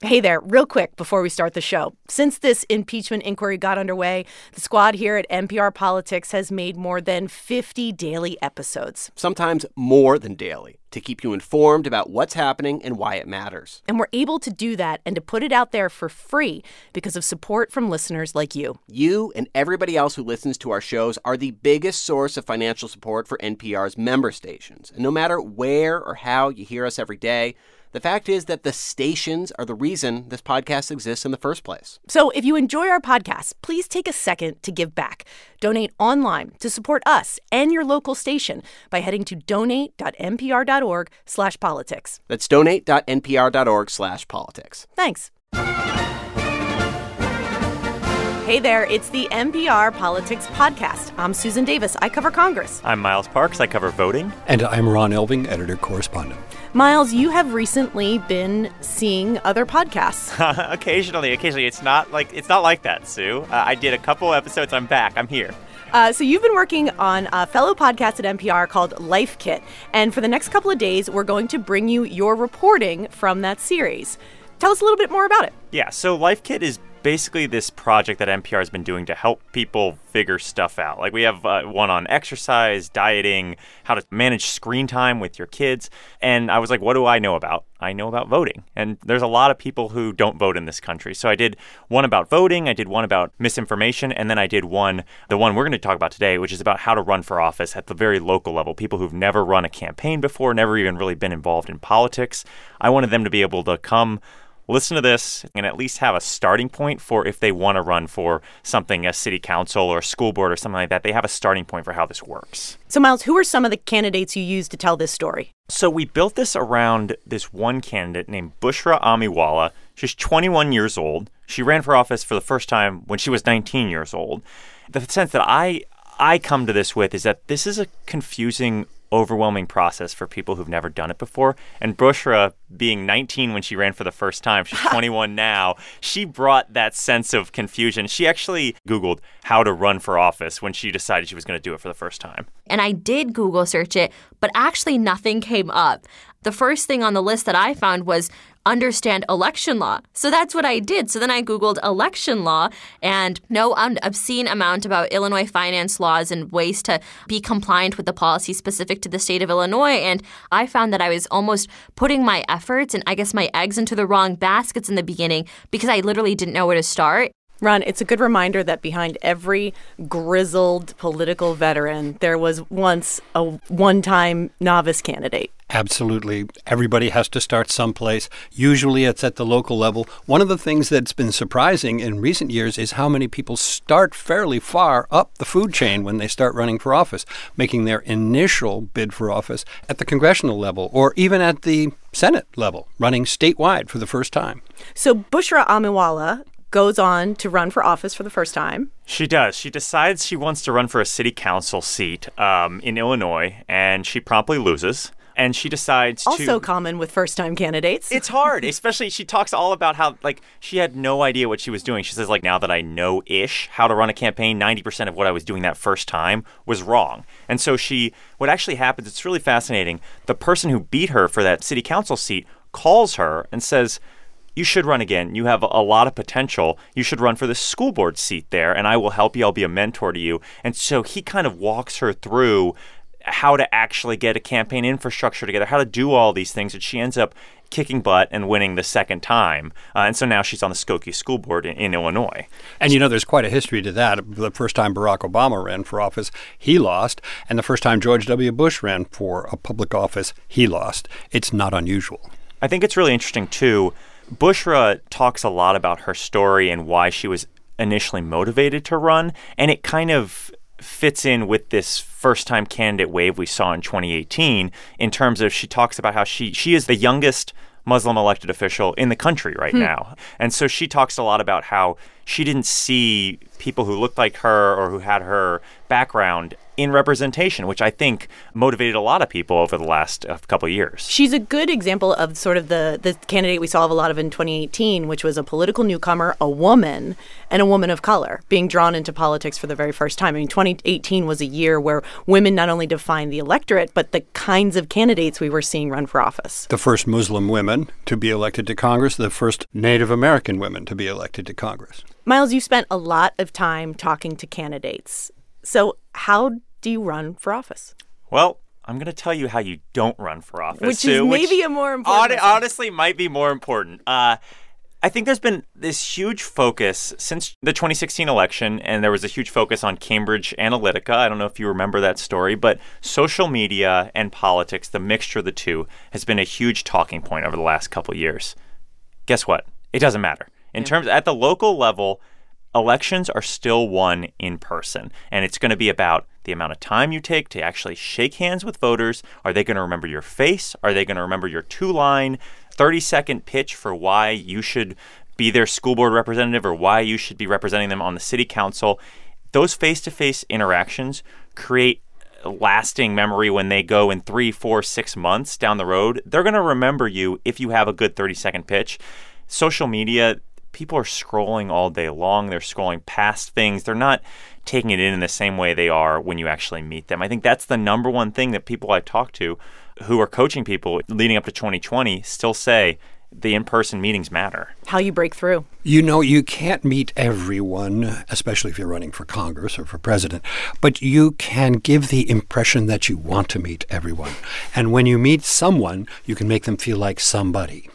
Hey there, real quick before we start the show. Since this impeachment inquiry got underway, the squad here at NPR Politics has made more than 50 daily episodes. Sometimes more than daily, to keep you informed about what's happening and why it matters. And we're able to do that and to put it out there for free because of support from listeners like you. You and everybody else who listens to our shows are the biggest source of financial support for NPR's member stations. And no matter where or how you hear us every day, the fact is that the stations are the reason this podcast exists in the first place. So if you enjoy our podcast, please take a second to give back. Donate online to support us and your local station by heading to donate.npr.org slash politics. That's donate.npr.org slash politics. Thanks. Hey there, it's the NPR Politics Podcast. I'm Susan Davis. I cover Congress. I'm Miles Parks. I cover voting. And I'm Ron Elving, editor correspondent. Miles, you have recently been seeing other podcasts. occasionally, occasionally. It's not like it's not like that, Sue. Uh, I did a couple episodes. I'm back. I'm here. Uh, so you've been working on a fellow podcast at NPR called Life Kit, and for the next couple of days, we're going to bring you your reporting from that series. Tell us a little bit more about it. Yeah, so Life Kit is basically this project that NPR has been doing to help people figure stuff out. Like we have uh, one on exercise, dieting, how to manage screen time with your kids. And I was like, what do I know about? I know about voting. And there's a lot of people who don't vote in this country. So I did one about voting, I did one about misinformation, and then I did one, the one we're going to talk about today, which is about how to run for office at the very local level. People who've never run a campaign before, never even really been involved in politics. I wanted them to be able to come listen to this and at least have a starting point for if they want to run for something, a city council or a school board or something like that. They have a starting point for how this works. So, Miles, who are some of the candidates you used to tell this story? So, we built this around this one candidate named Bushra Amiwala. She's 21 years old. She ran for office for the first time when she was 19 years old. The sense that I I come to this with is that this is a confusing overwhelming process for people who've never done it before. And Bushra, being 19 when she ran for the first time, she's 21 now, she brought that sense of confusion. She actually Googled how to run for office when she decided she was going to do it for the first time. And I did Google search it, but actually nothing came up. The first thing on the list that I found was understand election law. So that's what I did. So then I Googled election law and no obscene amount about Illinois finance laws and ways to be compliant with the policy specific to the state of Illinois. And I found that I was almost putting my efforts and I guess my eggs into the wrong baskets in the beginning because I literally didn't know where to start. Ron, it's a good reminder that behind every grizzled political veteran, there was once a one time novice candidate. Absolutely. Everybody has to start someplace. Usually it's at the local level. One of the things that's been surprising in recent years is how many people start fairly far up the food chain when they start running for office, making their initial bid for office at the congressional level or even at the Senate level, running statewide for the first time. So Bushra Amiwala goes on to run for office for the first time. She does. She decides she wants to run for a city council seat um, in Illinois, and she promptly loses and she decides also to, common with first time candidates it's hard especially she talks all about how like she had no idea what she was doing she says like now that i know ish how to run a campaign 90% of what i was doing that first time was wrong and so she what actually happens it's really fascinating the person who beat her for that city council seat calls her and says you should run again. You have a lot of potential. You should run for the school board seat there, and I will help you. I'll be a mentor to you. And so he kind of walks her through how to actually get a campaign infrastructure together, how to do all these things. And she ends up kicking butt and winning the second time. Uh, and so now she's on the Skokie School Board in, in, Illinois. And you know, there's quite a history to that. The first time Barack Obama ran for office, he lost. And the first time George W. Bush ran for a public office, he lost. It's not unusual. I think it's really interesting, too Bushra talks a lot about her story and why she was initially motivated to run, and it kind of fits in with this first time candidate wave we saw in 2018 in terms of she talks about how she she is the youngest Muslim elected official in the country right hmm. now. And so she talks a lot about how she didn't see people who looked like her or who had her background in representation, which I think motivated a lot of people over the last uh, couple of years. She's a good example of sort of the the candidate we saw a lot of in 2018, which was a political newcomer, a woman, and a woman of color being drawn into politics for the very first time. I mean, 2018 was a year where women not only defined the electorate, but the kinds of candidates we were seeing run for office. The first Muslim women to be elected to Congress, the first Native American women to be elected to Congress. Miles, you spent a lot of time talking to candidates. So, how do you run for office? Well, I'm going to tell you how you don't run for office, which Sue, is maybe a more important. On, honestly, might be more important. Uh, I think there's been this huge focus since the 2016 election, and there was a huge focus on Cambridge Analytica. I don't know if you remember that story, but social media and politics, the mixture of the two, has been a huge talking point over the last couple years. Guess what? It doesn't matter. In yeah. terms at the local level, elections are still won in person. And it's going to be about the amount of time you take to actually shake hands with voters. Are they going to remember your face? Are they going to remember your two line, 30 second pitch for why you should be their school board representative or why you should be representing them on the city council? Those face to face interactions create lasting memory when they go in three, four, six months down the road. They're going to remember you if you have a good 30 second pitch. Social media, people are scrolling all day long. They're scrolling past things. They're not taking it in in the same way they are when you actually meet them. I think that's the number one thing that people I talk to who are coaching people leading up to 2020 still say the in person meetings matter. How you break through. You know, you can't meet everyone, especially if you're running for Congress or for president, but you can give the impression that you want to meet everyone. And when you meet someone, you can make them feel like somebody.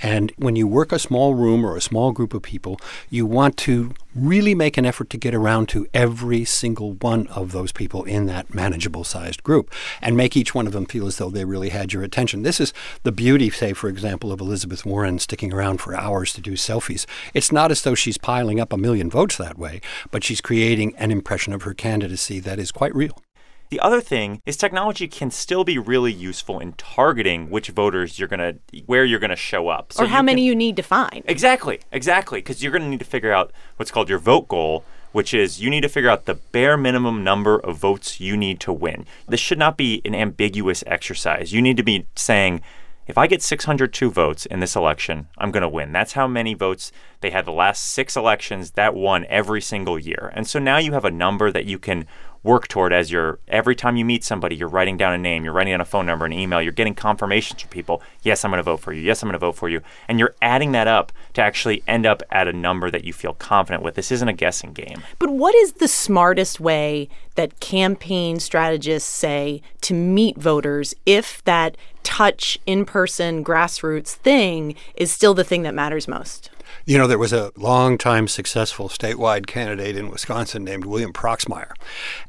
And when you work a small room or a small group of people, you want to really make an effort to get around to every single one of those people in that manageable sized group and make each one of them feel as though they really had your attention. This is the beauty, say, for example, of Elizabeth Warren sticking around for hours to do selfies. It's not as though she's piling up a million votes that way, but she's creating an impression of her candidacy that is quite real. The other thing is technology can still be really useful in targeting which voters you're going to where you're going to show up. So or how you many can, you need to find. Exactly. Exactly, cuz you're going to need to figure out what's called your vote goal, which is you need to figure out the bare minimum number of votes you need to win. This should not be an ambiguous exercise. You need to be saying if I get 602 votes in this election, I'm going to win. That's how many votes they had the last six elections that won every single year. And so now you have a number that you can work toward as you're every time you meet somebody, you're writing down a name, you're writing down a phone number, an email, you're getting confirmations from people. Yes, I'm going to vote for you. Yes, I'm going to vote for you. And you're adding that up to actually end up at a number that you feel confident with. This isn't a guessing game. But what is the smartest way that campaign strategists say to meet voters if that touch in person grassroots thing is still the thing that matters most? You know, there was a long-time successful statewide candidate in Wisconsin named William Proxmire,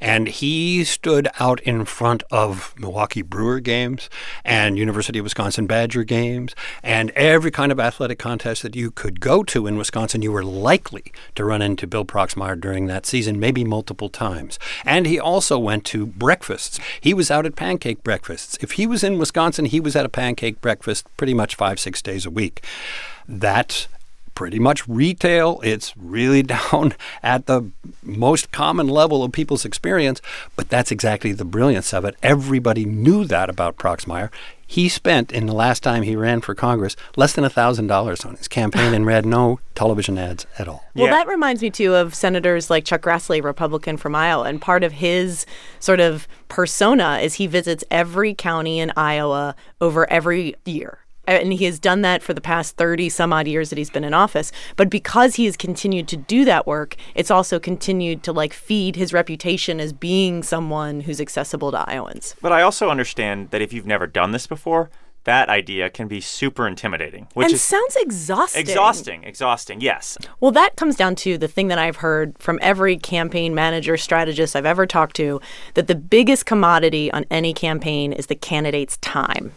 and he stood out in front of Milwaukee Brewer games and University of Wisconsin Badger games and every kind of athletic contest that you could go to in Wisconsin. You were likely to run into Bill Proxmire during that season, maybe multiple times. And he also went to breakfasts. He was out at pancake breakfasts. If he was in Wisconsin, he was at a pancake breakfast pretty much five, six days a week. That's pretty much retail. It's really down at the most common level of people's experience, but that's exactly the brilliance of it. Everybody knew that about Proxmire. He spent, in the last time he ran for Congress, less than $1,000 on his campaign and read no television ads at all. Well, yeah. that reminds me, too, of senators like Chuck Grassley, Republican from Iowa. And part of his sort of persona is he visits every county in Iowa over every year and he has done that for the past 30 some odd years that he's been in office. But because he has continued to do that work it's also continued to like feed his reputation as being someone who's accessible to Iowans. But I also understand that if you've never done this before that idea can be super intimidating which and sounds exhausting. Exhausting exhausting yes. Well that comes down to the thing that i've heard from every campaign manager strategist i've ever talked to that the biggest commodity on any campaign is the candidate's time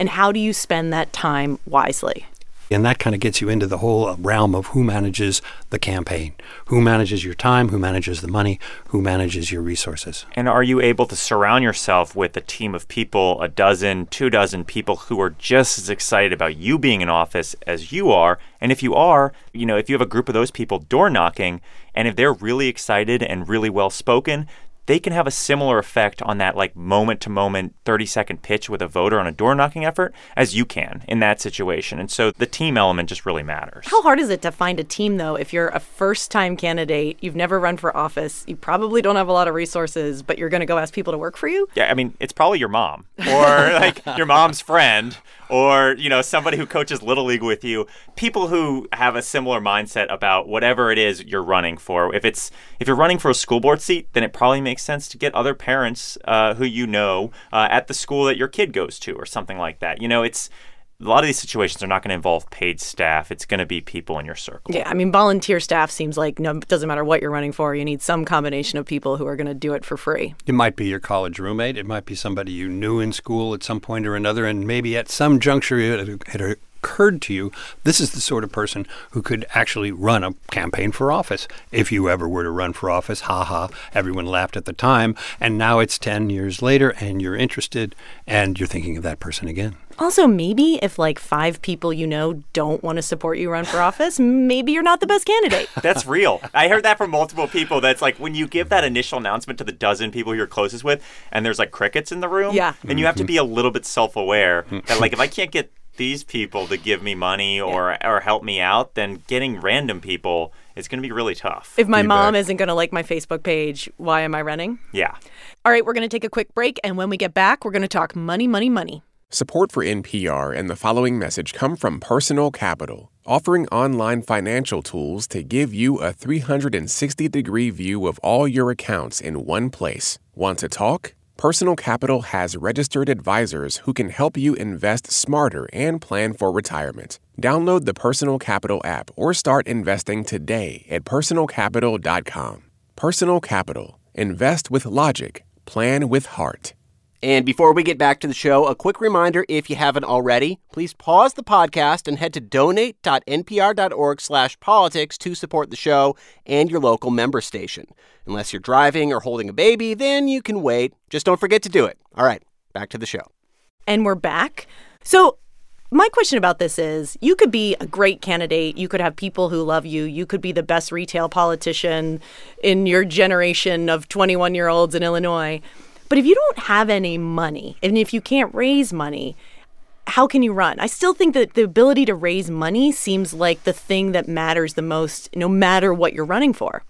and how do you spend that time wisely? And that kind of gets you into the whole uh, realm of who manages the campaign, who manages your time, who manages the money, who manages your resources. And are you able to surround yourself with a team of people, a dozen, two dozen people who are just as excited about you being in office as you are? And if you are, you know, if you have a group of those people door knocking, and if they're really excited and really well spoken, they can have a similar effect on that like moment to moment 30 second pitch with a voter on a door knocking effort as you can in that situation. And so the team element just really matters. How hard is it to find a team though if you're a first time candidate, you've never run for office, you probably don't have a lot of resources, but you're going to go ask people to work for you? Yeah, I mean, it's probably your mom or like your mom's friend or, you know, somebody who coaches little league with you. People who have a similar mindset about whatever it is you're running for. If it's if you're running for a school board seat, then it probably makes sense to get other parents uh, who you know uh, at the school that your kid goes to or something like that. You know, it's a lot of these situations are not going to involve paid staff. It's going to be people in your circle. Yeah, I mean, volunteer staff seems like no, it doesn't matter what you're running for. You need some combination of people who are going to do it for free. It might be your college roommate. It might be somebody you knew in school at some point or another, and maybe at some juncture it had occurred to you this is the sort of person who could actually run a campaign for office if you ever were to run for office ha ha everyone laughed at the time and now it's 10 years later and you're interested and you're thinking of that person again Also, maybe if like five people you know don't want to support you run for office, maybe you're not the best candidate. That's real. I heard that from multiple people. That's like when you give that initial announcement to the dozen people you're closest with, and there's like crickets in the room. Yeah. Then you have to mm-hmm. be a little bit self-aware that like if I can't get these people to give me money or or help me out, then getting random people is going to be really tough. If my mom Feedback. isn't going to like my Facebook page, why am I running? yeah. All right, we're going to take a quick break. And when we get back, we're going to talk money, money, money. Support for NPR and the following message come from Personal Capital, offering online financial tools to give you a 360 degree view of all your accounts in one place. Want to talk? Personal Capital has registered advisors who can help you invest smarter and plan for retirement. Download the Personal Capital app or start investing today at personalcapital.com. Personal Capital. Invest with logic. Plan with heart. And before we get back to the show, a quick reminder if you haven't already, please pause the podcast and head to donate.npr.org/politics to support the show and your local member station. Unless you're driving or holding a baby, then you can wait. Just don't forget to do it. All right, back to the show. And we're back. So, my question about this is you could be a great candidate. You could have people who love you. You could be the best retail politician in your generation of 21 year olds in Illinois. But if you don't have any money, and if you can't raise money, how can you run? I still think that the ability to raise money seems like the thing that matters the most, no matter what you're running for.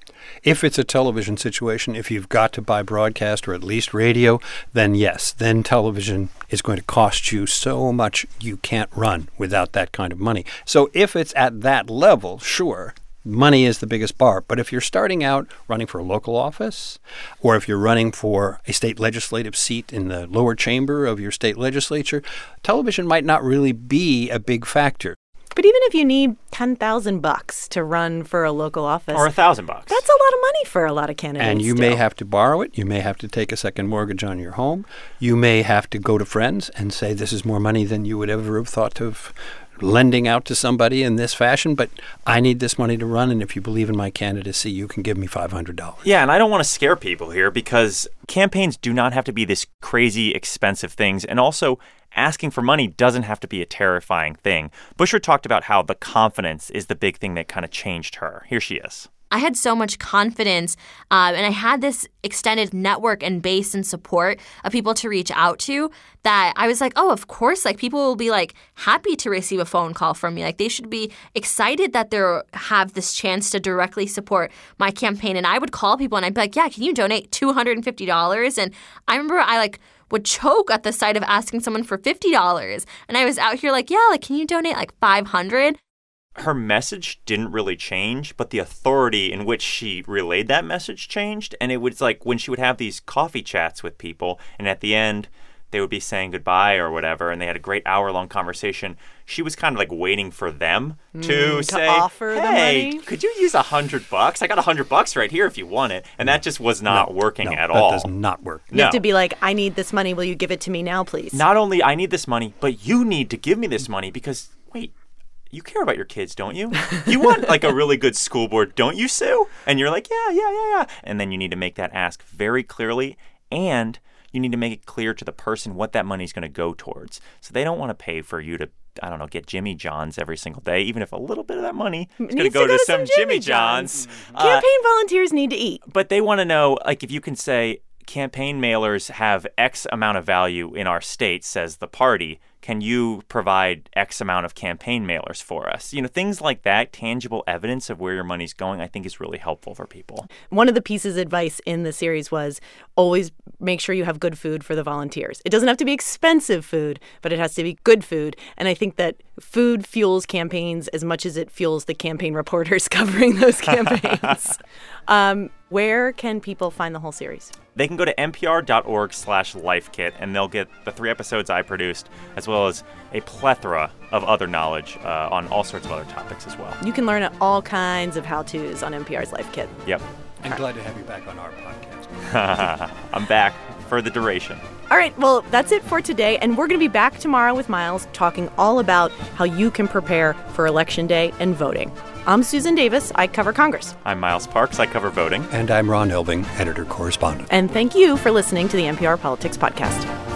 If it's a television situation, if you've got to buy broadcast or at least radio, then yes, then television is going to cost you so much you can't run without that kind of money. So if it's at that level, sure, money is the biggest bar. But if you're starting out running for a local office, or if you're running for a state legislative seat in the lower chamber of your state legislature, television might not really be a big factor. But even if you need 10,000 bucks to run for a local office, Or a thousand bucks. that's a lot of money for a lot of candidates. And you may have to borrow it. You may have to take a second mortgage on your home. You may have to go to friends and say, This is more money than you would ever have thought of lending out to somebody in this fashion, but I need this money to run. And if you believe in my candidacy, you can give me $500. Yeah, and I don't want to scare people here because campaigns do not have to be this crazy expensive things. And also, asking for money doesn't have to be a terrifying thing. Bushra talked about how the confidence is the big thing that kind of changed her. Here she is. I had so much confidence, um, and I had this extended network and base and support of people to reach out to that I was like, oh, of course, like people will be like happy to receive a phone call from me. Like they should be excited that they have this chance to directly support my campaign. And I would call people and I'd be like, yeah, can you donate two hundred and fifty dollars? And I remember I like would choke at the sight of asking someone for $50 and i was out here like yeah like can you donate like 500 her message didn't really change, but the authority in which she relayed that message changed. And it was like when she would have these coffee chats with people, and at the end, they would be saying goodbye or whatever, and they had a great hour long conversation. She was kind of like waiting for them mm, to say, offer "Hey, money." could you use a hundred bucks? I got a hundred bucks right here if you want it." And that just was not working no, at that all. That does not work. You have No. to be like, I need this money. Will you give it to me now, please? Not only I need this money, but you need to give me this money because wait, you care about your kids, don't you? You want like a really good school board, don't you, Sue? And you're like, yeah, yeah, yeah, yeah. And then you need to make that ask very clearly and you need to make it clear to the person what that money is going to go towards. So they don't want to pay for you to I don't know, get Jimmy John's every single day, even if a little bit of that money is going to go to some Jimmy John's. John's. Uh, Campaign volunteers need to eat. but they want to know, like, if you can say campaign mailers have X amount of value in our state, says the party. Can you provide X amount of campaign mailers for us? You know, things like that, tangible evidence of where your money's going, I think is really helpful for people. One of the pieces of advice in the series was always make sure you have good food for the volunteers. It doesn't have to be expensive food, but it has to be good food. And I think that food fuels campaigns as much as it fuels the campaign reporters covering those campaigns. um, where can people find the whole series? They can go to npr.org slash lifekit and they'll get the three episodes I produced, as well as a plethora of other knowledge uh, on all sorts of other topics as well. You can learn all kinds of how to's on NPR's Life Kit. Yep. I'm glad to have you back on our podcast. I'm back for the duration. All right, well, that's it for today. And we're going to be back tomorrow with Miles talking all about how you can prepare for Election Day and voting. I'm Susan Davis. I cover Congress. I'm Miles Parks. I cover voting. And I'm Ron Elving, editor correspondent. And thank you for listening to the NPR Politics Podcast.